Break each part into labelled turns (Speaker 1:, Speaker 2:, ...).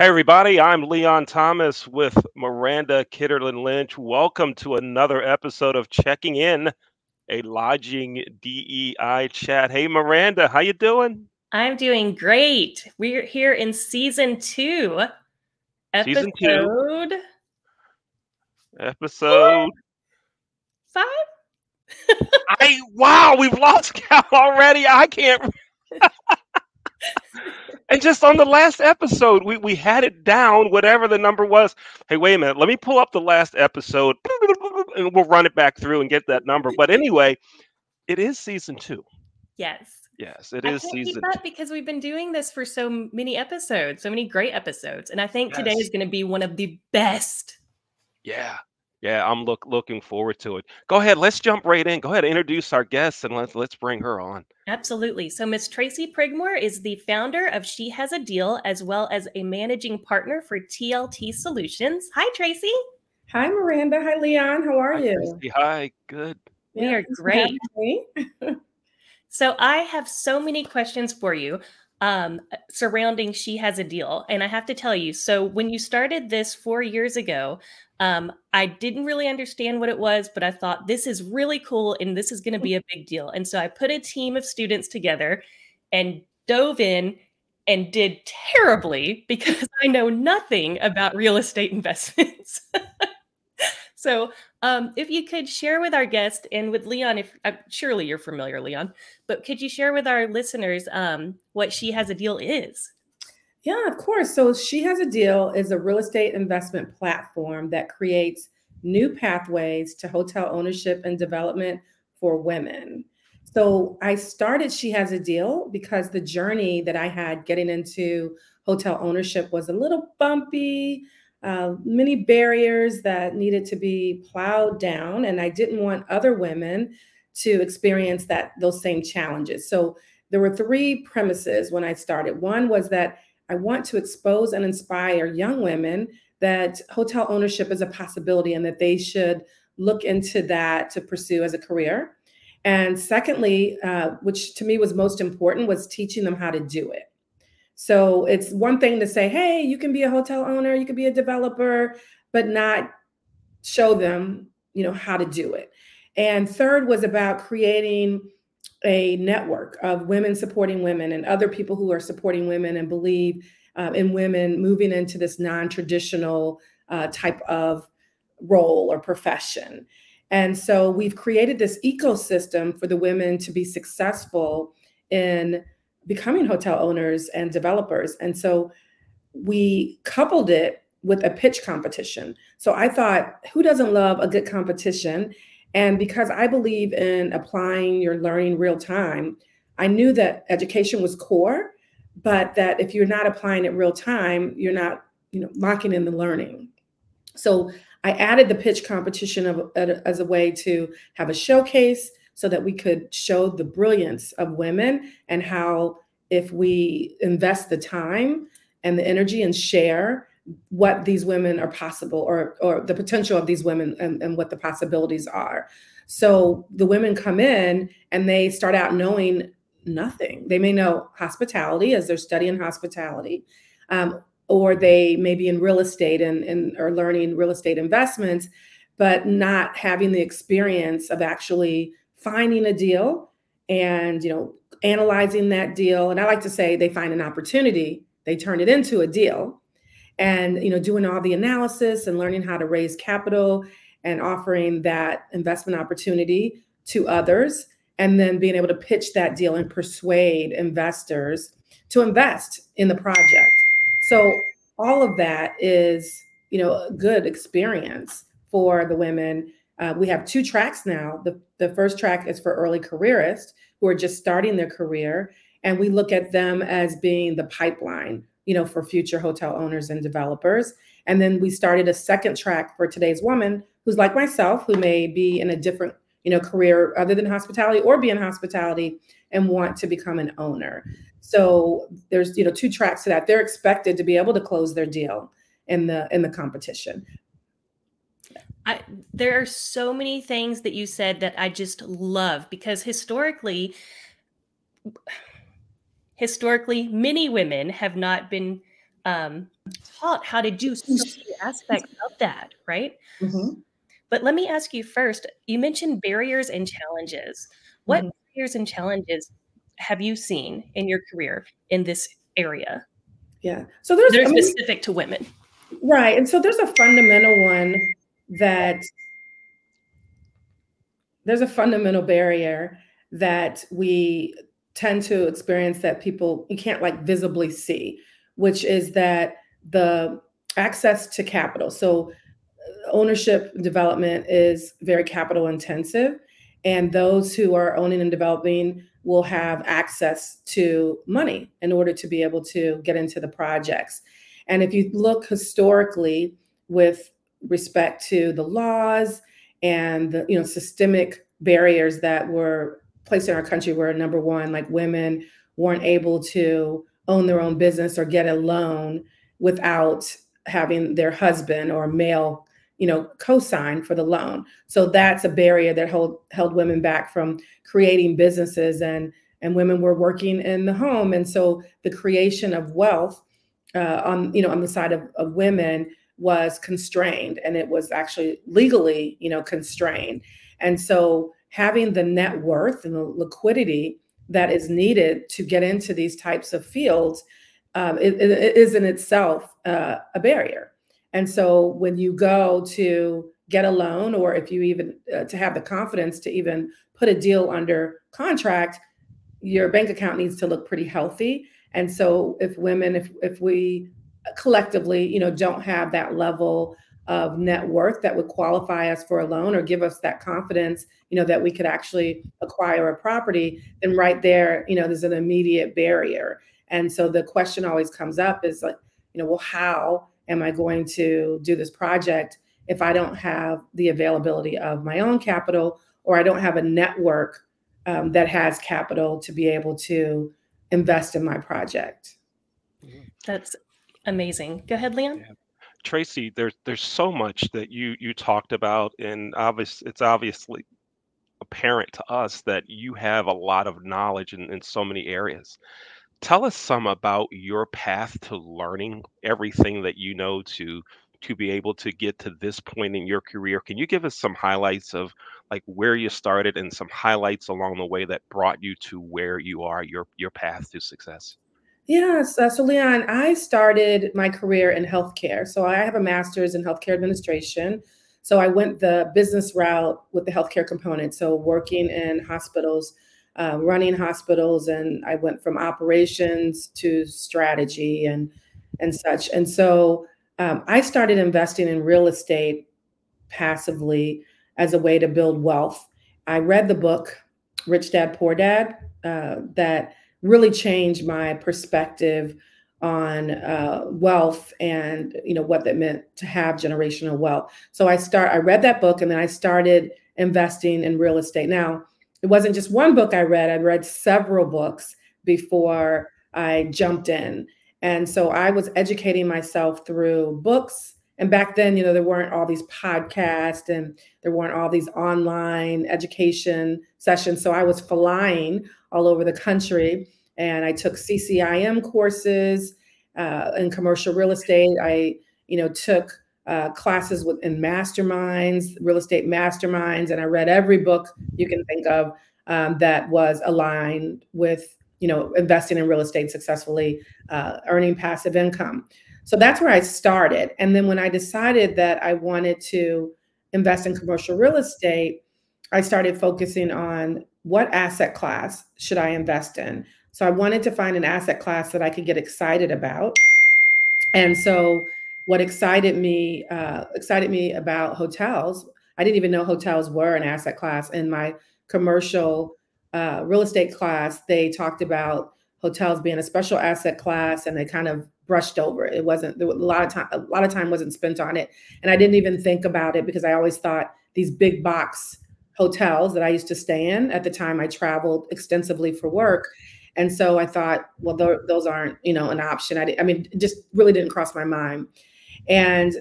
Speaker 1: Hey, everybody, I'm Leon Thomas with Miranda Kitterlin Lynch. Welcome to another episode of Checking Inn, a lodging DEI chat. Hey, Miranda, how you doing?
Speaker 2: I'm doing great. We're here in season two, episode
Speaker 1: Season two, episode.
Speaker 2: five.
Speaker 1: I wow, we've lost count already. I can't. and just on the last episode, we we had it down, whatever the number was. Hey, wait a minute. Let me pull up the last episode, and we'll run it back through and get that number. But anyway, it is season two.
Speaker 2: Yes.
Speaker 1: Yes, it
Speaker 2: I
Speaker 1: is season
Speaker 2: because we've been doing this for so many episodes, so many great episodes. And I think today is going to be one of the best.
Speaker 1: Yeah. Yeah, I'm look looking forward to it. Go ahead, let's jump right in. Go ahead, introduce our guest and let's let's bring her on.
Speaker 2: Absolutely. So, Miss Tracy Prigmore is the founder of She Has a Deal, as well as a managing partner for TLT Solutions. Hi, Tracy.
Speaker 3: Hi, Miranda. Hi, Leon. How are
Speaker 1: Hi,
Speaker 3: you?
Speaker 1: Christy. Hi, good.
Speaker 2: We are great. So I have so many questions for you um, surrounding She Has a Deal. And I have to tell you, so when you started this four years ago, um, I didn't really understand what it was, but I thought this is really cool and this is going to be a big deal. And so I put a team of students together and dove in and did terribly because I know nothing about real estate investments. so um, if you could share with our guest and with Leon, if uh, surely you're familiar, Leon, but could you share with our listeners um, what She Has a Deal is?
Speaker 3: Yeah, of course. So She Has a Deal is a real estate investment platform that creates new pathways to hotel ownership and development for women. So I started She Has a Deal because the journey that I had getting into hotel ownership was a little bumpy, uh, many barriers that needed to be plowed down, and I didn't want other women to experience that those same challenges. So there were three premises when I started. One was that I want to expose and inspire young women that hotel ownership is a possibility and that they should look into that to pursue as a career. And secondly, uh, which to me was most important, was teaching them how to do it. So it's one thing to say, hey, you can be a hotel owner, you can be a developer, but not show them, you know, how to do it. And third was about creating a network of women supporting women and other people who are supporting women and believe uh, in women moving into this non-traditional uh, type of role or profession. And so we've created this ecosystem for the women to be successful in becoming hotel owners and developers. And so we coupled it with a pitch competition. So I thought, who doesn't love a good competition? And because I believe in applying your learning real time, I knew that education was core, but that if you're not applying it real time, you're not, you know, locking in the learning. So I added the pitch competition of, as a way to have a showcase so that we could show the brilliance of women and how if we invest the time and the energy and share what these women are possible or or the potential of these women and, and what the possibilities are. So the women come in and they start out knowing nothing. They may know hospitality as they're studying hospitality um, or they may be in real estate and, and are learning real estate investments but not having the experience of actually finding a deal and you know analyzing that deal. And i like to say they find an opportunity they turn it into a deal and you know doing all the analysis and learning how to raise capital and offering that investment opportunity to others. And then being able to pitch that deal and persuade investors to invest in the project. So all of that is you know a good experience for the women uh, we have two tracks now the, the first track is for early careerists who are just starting their career and we look at them as being the pipeline you know, for future hotel owners and developers. And then we started a second track for today's woman who's like myself, who may be in a different, you know, career other than hospitality or be in hospitality and want to become an owner. So there's, you know, two tracks to that. They're expected to be able to close their deal in the in the competition.
Speaker 2: I, there are so many things that you said that I just love because historically, historically, many women have not been um, taught how to do so many aspects of that, right?
Speaker 3: Mhm.
Speaker 2: But let me ask you first, you mentioned barriers and challenges. What
Speaker 3: Mhm.
Speaker 2: barriers and challenges have you seen in your career in this area
Speaker 3: Yeah. So there's
Speaker 2: that are
Speaker 3: I mean,
Speaker 2: specific to women?
Speaker 3: right. And so there's a fundamental one that there's a fundamental barrier that we tend to experience that people you can't like visibly see, which is that the access to capital. So uh, ownership development is very capital intensive, and those who are owning and developing will have access to money in order to be able to get into the projects. And if you look historically with respect to the laws and the you know systemic barriers that were placed in our country where number one like women weren't able to own their own business or get a loan without having their husband or male you know co-sign for the loan. So that's a barrier that hold, held women back from creating businesses and and women were working in the home. And so the creation of wealth uh, on you know on the side of, of women was constrained and it was actually legally you know constrained. And so having the net worth and the liquidity that is needed to get into these types of fields um, it, it is in itself uh, a barrier. And so when you go to get a loan or if you even uh, to have the confidence to even put a deal under contract your bank account needs to look pretty healthy. And so if women if if we collectively, you know, don't have that level of net worth that would qualify us for a loan or give us that confidence, you know, that we could actually acquire a property, then right there, you know, there's an immediate barrier. And so the question always comes up is like, you know, well, how am I going to do this project if I don't have the availability of my own capital or I don't have a network um, that has capital to be able to invest in my project?
Speaker 2: That's amazing. Go ahead, Leon.
Speaker 1: Yeah. Tracy, there's there's so much that you you talked about, and obvious it's obviously apparent to us that you have a lot of knowledge in, in so many areas. Tell us some about your path to learning everything that you know to to be able to get to this point in your career. Can you give us some highlights of like where you started and some highlights along the way that brought you to where you are, your your path to success?
Speaker 3: Yes. Uh, so, Leon, I started my career in healthcare. So, I have a master's in healthcare administration. So, I went the business route with the healthcare component. So, working in hospitals, uh, running hospitals, and I went from operations to strategy and and such. And so, um, I started investing in real estate passively as a way to build wealth. I read the book Rich Dad Poor Dad uh, that really changed my perspective on uh, wealth and you know what that meant to have generational wealth. So i start i read that book and then i started investing in real estate. Now it wasn't just one book i read i read several books before i jumped in. And so i was educating myself through books and back then you know there weren't all these podcasts and there weren't all these online education sessions so i was flying all over the country. And I took CCIM courses uh, in commercial real estate. I, you know, took uh, classes within masterminds, real estate masterminds, and I read every book you can think of um, that was aligned with, you know, investing in real estate successfully, uh, earning passive income. So that's where I started. And then when I decided that I wanted to invest in commercial real estate, I started focusing on what asset class should I invest in? So I wanted to find an asset class that I could get excited about. And so what excited me uh, excited me about hotels, I didn't even know hotels were an asset class. In my commercial uh, real estate class, they talked about hotels being a special asset class, and they kind of brushed over it. Wasn't a lot of time. A lot of time wasn't spent on it, and I didn't even think about it because I always thought these big box hotels that I used to stay in. At the time, I traveled extensively for work. And so I thought, well, th- those aren't, you know, an option. I, I mean, just really didn't cross my mind. And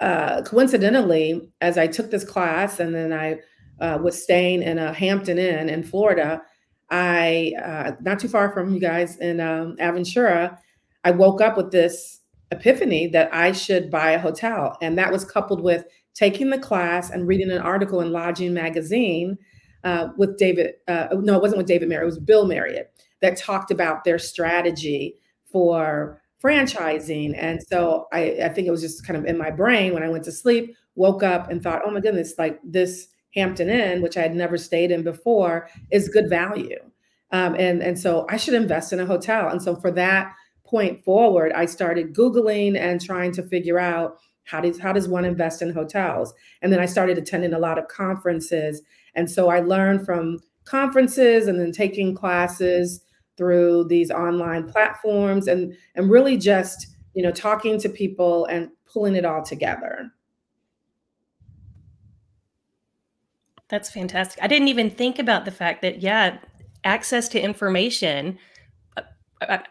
Speaker 3: uh, coincidentally, as I took this class and then I uh, was staying in a Hampton Inn in Florida, I, uh, not too far from you guys in um, Aventura, I woke up with this epiphany that I should buy a hotel. And that was coupled with taking the class and reading an article in Lodging Magazine uh, with David. Uh, no, it wasn't with David Marriott. It was Bill Marriott that talked about their strategy for franchising. And so I, I think it was just kind of in my brain when I went to sleep, woke up and thought, oh my goodness, like this Hampton Inn, which I had never stayed in before, is good value. Um, and, and so I should invest in a hotel. And so for that point forward, I started Googling and trying to figure out how does how does one invest in hotels? And then I started attending a lot of conferences. And so I learned from conferences and then taking classes through these online platforms and and really just you know talking to people and pulling it all together
Speaker 2: that's fantastic i didn't even think about the fact that yeah access to information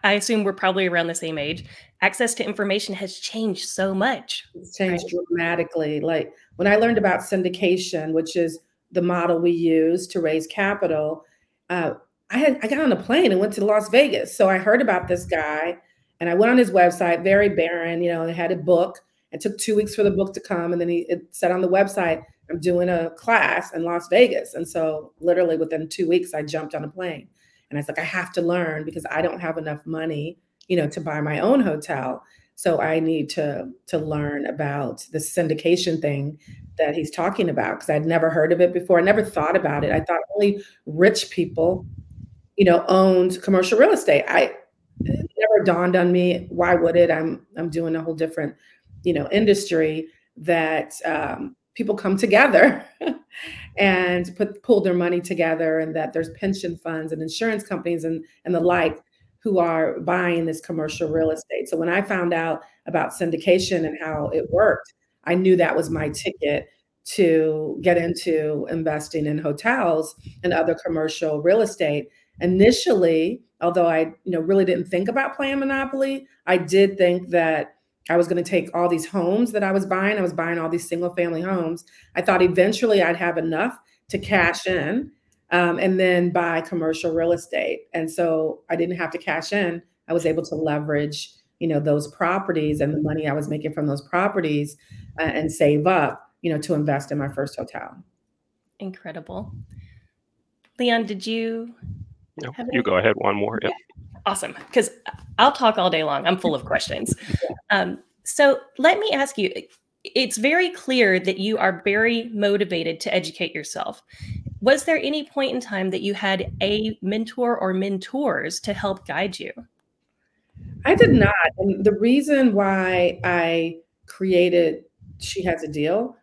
Speaker 2: I assume we're probably around the same age. Access to information has changed so much.
Speaker 3: It's changed right? dramatically. Like when I learned about syndication, which is the model we use to raise capital, uh, I had I got on a plane and went to Las Vegas. So I heard about this guy and I went on his website, very barren, you know, and had a book. It took two weeks for the book to come. And then he it said on the website, I'm doing a class in Las Vegas. And so literally within two weeks, I jumped on a plane. And it's like, I have to learn because I don't have enough money, you know, to buy my own hotel. So I need to to learn about the syndication thing that he's talking about because I'd never heard of it before. I never thought about it. I thought only rich people you know, owned commercial real estate. I never dawned on me why would it? I'm I'm doing a whole different, you know, industry that um, people come together and put pull their money together, and that there's pension funds and insurance companies and and the like who are buying this commercial real estate. So when I found out about syndication and how it worked, I knew that was my ticket to get into investing in hotels and other commercial real estate initially, although I, you know, really didn't think about playing Monopoly, I did think that I was going to take all these homes that I was buying. I was buying all these single family homes. I thought eventually I'd have enough to cash in um, and then buy commercial real estate. And so I didn't have to cash in. I was able to leverage, you know, those properties and the money I was making from those properties uh, and save up, you know, to invest in my first hotel.
Speaker 2: Incredible. Leon, did you
Speaker 1: no, you go ahead. One more. Yep.
Speaker 2: Awesome. Because I'll talk all day long. I'm full of questions. Um, so let me ask you it's very clear that you are very motivated to educate yourself. Was there any point in time that you had a mentor or mentors to help guide you?
Speaker 3: I did not. And the reason why I created She Has a Deal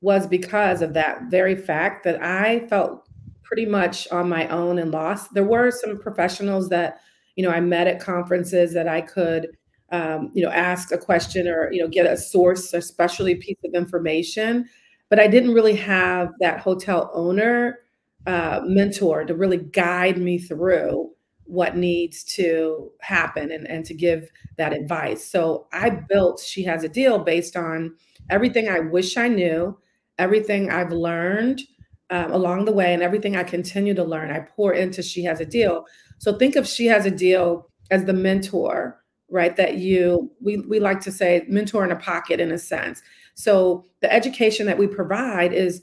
Speaker 3: was because of that very fact that I felt pretty much on my own and lost. There were some professionals that, you know, I met at conferences that I could, um, you know, ask a question or, you know, get a source, a specialty piece of information. But I didn't really have that hotel owner uh, mentor to really guide me through what needs to happen and, and to give that advice. So I built She Has a Deal based on everything I wish I knew, everything I've learned, um, along the way and everything I continue to learn, I pour into She Has a Deal. So think of She Has a Deal as the mentor, right? That you, we, we like to say mentor in a pocket in a sense. So the education that we provide is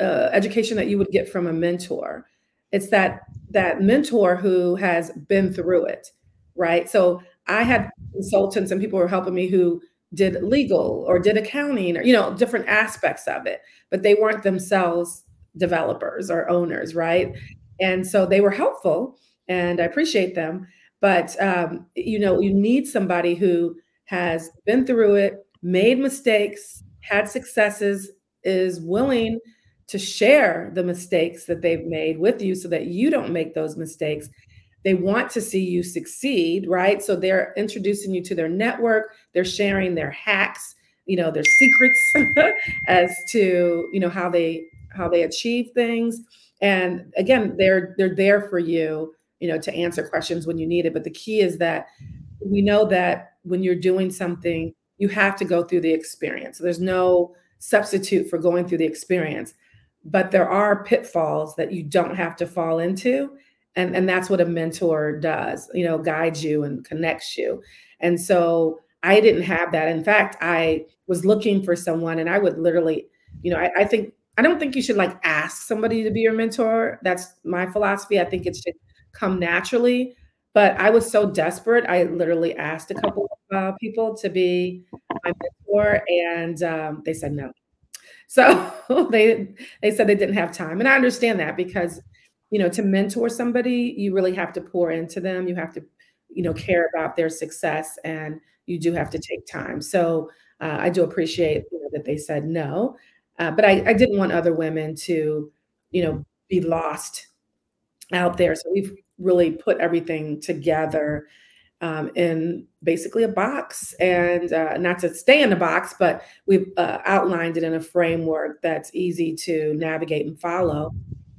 Speaker 3: uh, education that you would get from a mentor. It's that that mentor who has been through it, right? So I had consultants and people were helping me who did legal or did accounting or you know different aspects of it, but they weren't themselves developers or owners, right? And so they were helpful, and I appreciate them. But um, you know, you need somebody who has been through it, made mistakes, had successes, is willing to share the mistakes that they've made with you so that you don't make those mistakes. They want to see you succeed, right? So they're introducing you to their network, they're sharing their hacks, you know, their secrets as to, you know, how they how they achieve things. And again, they're they're there for you, you know, to answer questions when you need it. But the key is that we know that when you're doing something, you have to go through the experience. There's no substitute for going through the experience. But there are pitfalls that you don't have to fall into. And, and that's what a mentor does, you know, guides you and connects you. And so I didn't have that. In fact, I was looking for someone and I would literally, you know, I, I think I don't think you should like ask somebody to be your mentor. That's my philosophy. I think it should come naturally. But I was so desperate. I literally asked a couple of uh, people to be my mentor, and um, they said no. So they they said they didn't have time, and I understand that because you know to mentor somebody, you really have to pour into them. You have to you know care about their success, and you do have to take time. So uh, I do appreciate you know, that they said no, uh, but I, I didn't want other women to you know be lost out there. So we've really put everything together um, in basically a box and uh, not to stay in a box, but we've uh, outlined it in a framework that's easy to navigate and follow.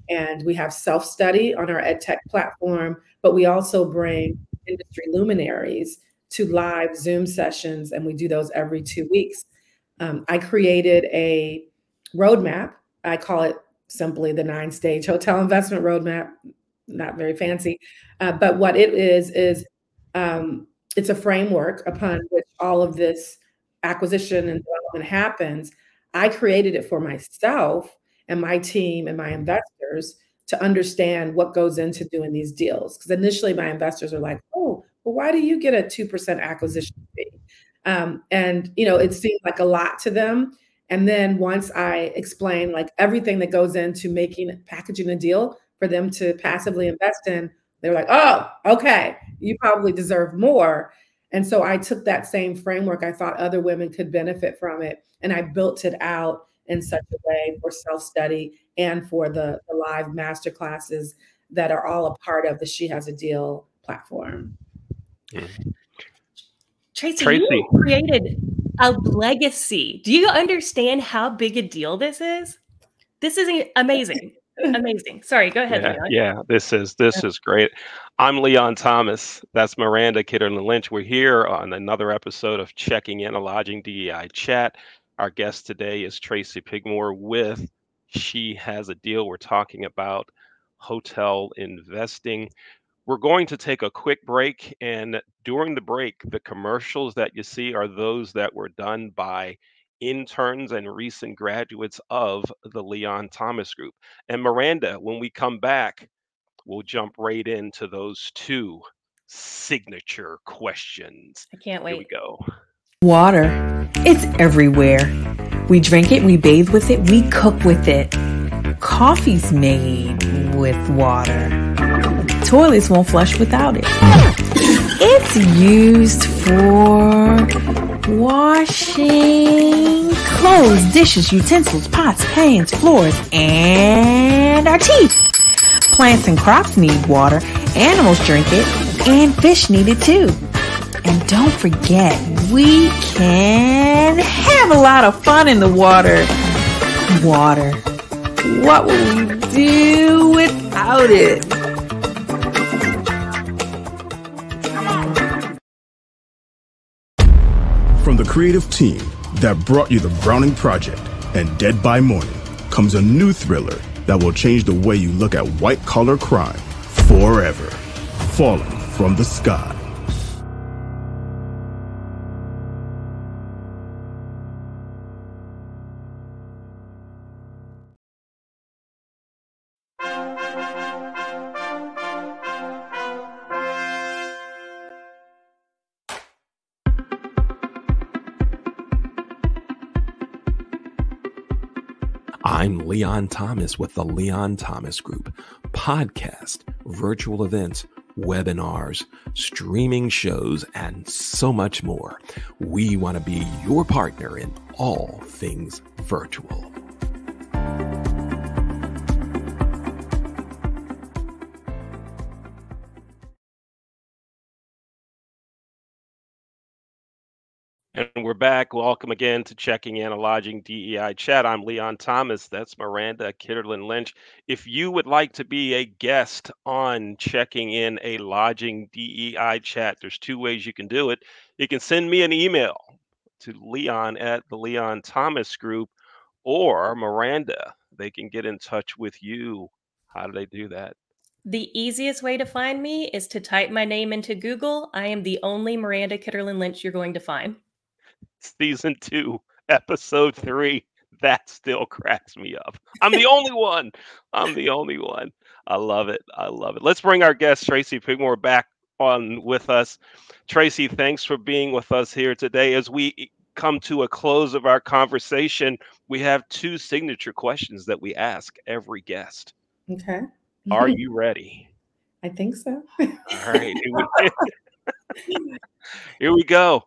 Speaker 3: And we have self study on our EdTech platform, but we also bring industry luminaries to live Zoom sessions, and we do those every two weeks. Um, I created a roadmap. I call it simply the nine stage hotel investment roadmap, not very fancy. Uh, but what it is, is um, it's a framework upon which all of this acquisition and development happens. I created it for myself and my team and my investors to understand what goes into doing these deals. Because initially, my investors are like, "Oh, well, why do you get a two percent acquisition fee?" Um, and you know, it seemed like a lot to them. And then once I explain like everything that goes into making packaging a deal for them to passively invest in, they're like, oh, okay, you probably deserve more. And so I took that same framework. I thought other women could benefit from it. And I built it out in such a way for self study and for the, the live master classes that are all a part of the She Has a Deal platform.
Speaker 2: Mm-hmm. Tracy, Tracy, you created a legacy. Do you understand how big a deal this is? This is amazing. Amazing. Sorry, go ahead.
Speaker 1: Yeah, Leon. yeah, this is this is great. I'm Leon Thomas. That's Miranda Kitterlin Lynch. We're here on another episode of Checking Inn a Lodging DEI Chat. Our guest today is Tracy Prigmore with She Has a Deal. We're talking about hotel investing. We're going to take a quick break, and during the break, the commercials that you see are those that were done by interns and recent graduates of the Leon Thomas Group. And Miranda, when we come back, we'll jump right into those two signature questions.
Speaker 2: I can't wait.
Speaker 1: Here we go.
Speaker 4: Water. It's everywhere. We drink it, we bathe with it, we cook with it. Coffee's made with water. Toilets won't flush without it. It's used for washing clothes, dishes, utensils, pots, pans, floors, and our teeth. Plants and crops need water, animals drink it, and fish need it too. And don't forget, we can have a lot of fun in the water. Water. What will we do without it?
Speaker 5: The creative team that brought you the Browning Project and Dead by Morning comes a new thriller that will change the way you look at white collar crime forever. Falling from the Sky.
Speaker 6: Leon Thomas with the Leon Thomas Group podcast, virtual events, webinars, streaming shows, and so much more. We want to be your partner in all things virtual.
Speaker 1: And we're back. Welcome again to Checking Inn a Lodging DEI Chat. I'm Leon Thomas. That's Miranda Kitterlin Lynch. If you would like to be a guest on Checking Inn a Lodging DEI Chat, there's two ways you can do it. You can send me an email to Leon at the Leon Thomas Group or Miranda. They can get in touch with you. How do they do that?
Speaker 2: The easiest way to find me is to type my name into Google. I am the only Miranda Kitterlin Lynch you're going to find.
Speaker 1: Season two, episode three. That still cracks me up. I'm the only one. I'm the only one. I love it. I love it. Let's bring our guest, Tracy Prigmore, back on with us. Tracy, thanks for being with us here today. As we come to a close of our conversation, we have two signature questions that we ask every guest.
Speaker 3: Okay.
Speaker 1: Are you ready?
Speaker 3: I think so.
Speaker 1: All right. Here we, here we go.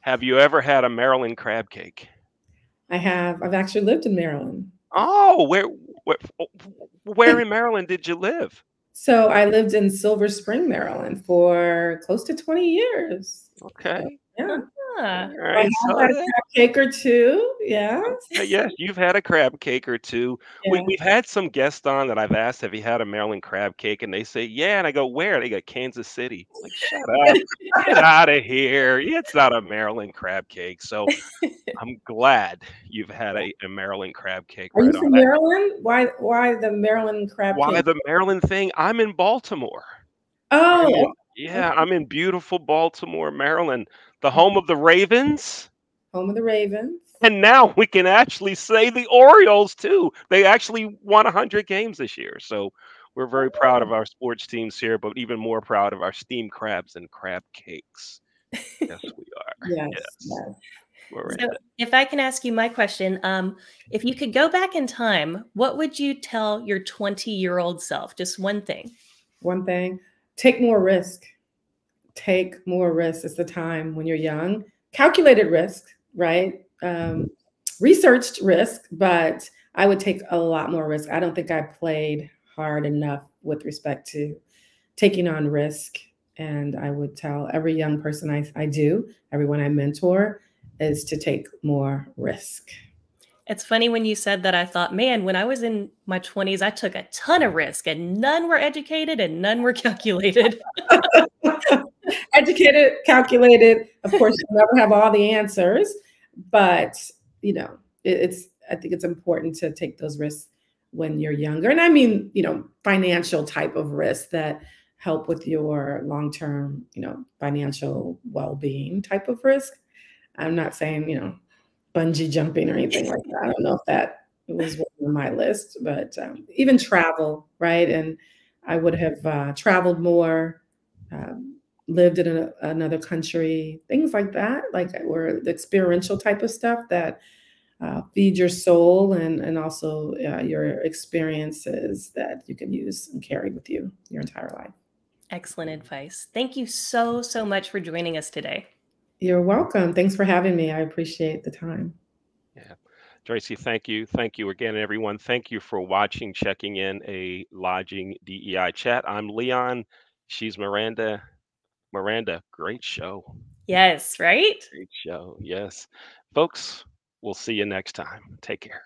Speaker 1: Have you ever had a Maryland crab cake?
Speaker 3: I have. I've actually lived in Maryland.
Speaker 1: Oh, where, where, where in Maryland did you live?
Speaker 3: So I lived in Silver Spring, Maryland for close to 20 years.
Speaker 1: Okay.
Speaker 3: Yeah.
Speaker 2: Ah,
Speaker 1: All
Speaker 3: I
Speaker 1: right.
Speaker 3: have
Speaker 1: So,
Speaker 3: had a crab cake or two. Yeah.
Speaker 1: yeah, yes, you've had a crab cake or two. We,
Speaker 3: Yeah.
Speaker 1: we've had some guests on that I've asked, have you had a Maryland crab cake? And they say, yeah. And I go, where? They go, Kansas City. I'm like, shut up. Get out of here. It's not a Maryland crab cake. So I'm glad you've had a, a Maryland crab cake.
Speaker 3: Are you
Speaker 1: right on
Speaker 3: from
Speaker 1: that.
Speaker 3: Maryland? Why why the Maryland crab
Speaker 1: Why
Speaker 3: cake?
Speaker 1: the Maryland thing? I'm in Baltimore.
Speaker 3: oh,
Speaker 1: Yeah, I'm in beautiful Baltimore, Maryland, the mm-hmm. home of the Ravens.
Speaker 3: home of the Ravens.
Speaker 1: And now we can actually say the Orioles too. They actually won 100 games this year. So we're very proud of our sports teams here, but even more proud of our steamed crabs and crab cakes. Yes, we are.
Speaker 3: Yes.
Speaker 1: Yes.
Speaker 3: yes.
Speaker 1: We're
Speaker 2: So, if I can ask you my question, um, if you could go back in time, what would you tell your 20 year old self? Just one thing.
Speaker 3: One thing, take more risk. Take more risk. It's the time when you're young. Calculated risk, right? Um, researched risk, but I would take a lot more risk. I don't think I played hard enough with respect to taking on risk. And I would tell every young person I, I do, everyone I mentor, is to take more risk.
Speaker 2: It's funny when you said that, I thought, man, when I was in my 20s, I took a ton of risk and none were educated and none were calculated.
Speaker 3: educated, calculated. Of course, you never have all the answers, but you know, it, it's. I think it's important to take those risks when you're younger, and I mean, you know, financial type of risks that help with your long-term, you know, financial well-being type of risk. I'm not saying you know, bungee jumping or anything like that. I don't know if that was on my list, but um, even travel, right? And I would have uh, traveled more. Um, lived in a, another country, things like that, like or the experiential type of stuff that uh, feed your soul and and also uh, your experiences that you can use and carry with you your entire life.
Speaker 2: Excellent advice. Thank you so, so much for joining us today.
Speaker 3: You're welcome. Thanks for having me. I appreciate the time. Yeah.
Speaker 1: Tracy, thank you. Thank you again, everyone. Thank you for watching, checking in a lodging DEI chat. I'm Leon. She's Miranda. Miranda, great show.
Speaker 2: Yes, right?
Speaker 1: Great show. Yes. Folks, we'll see you next time. Take care.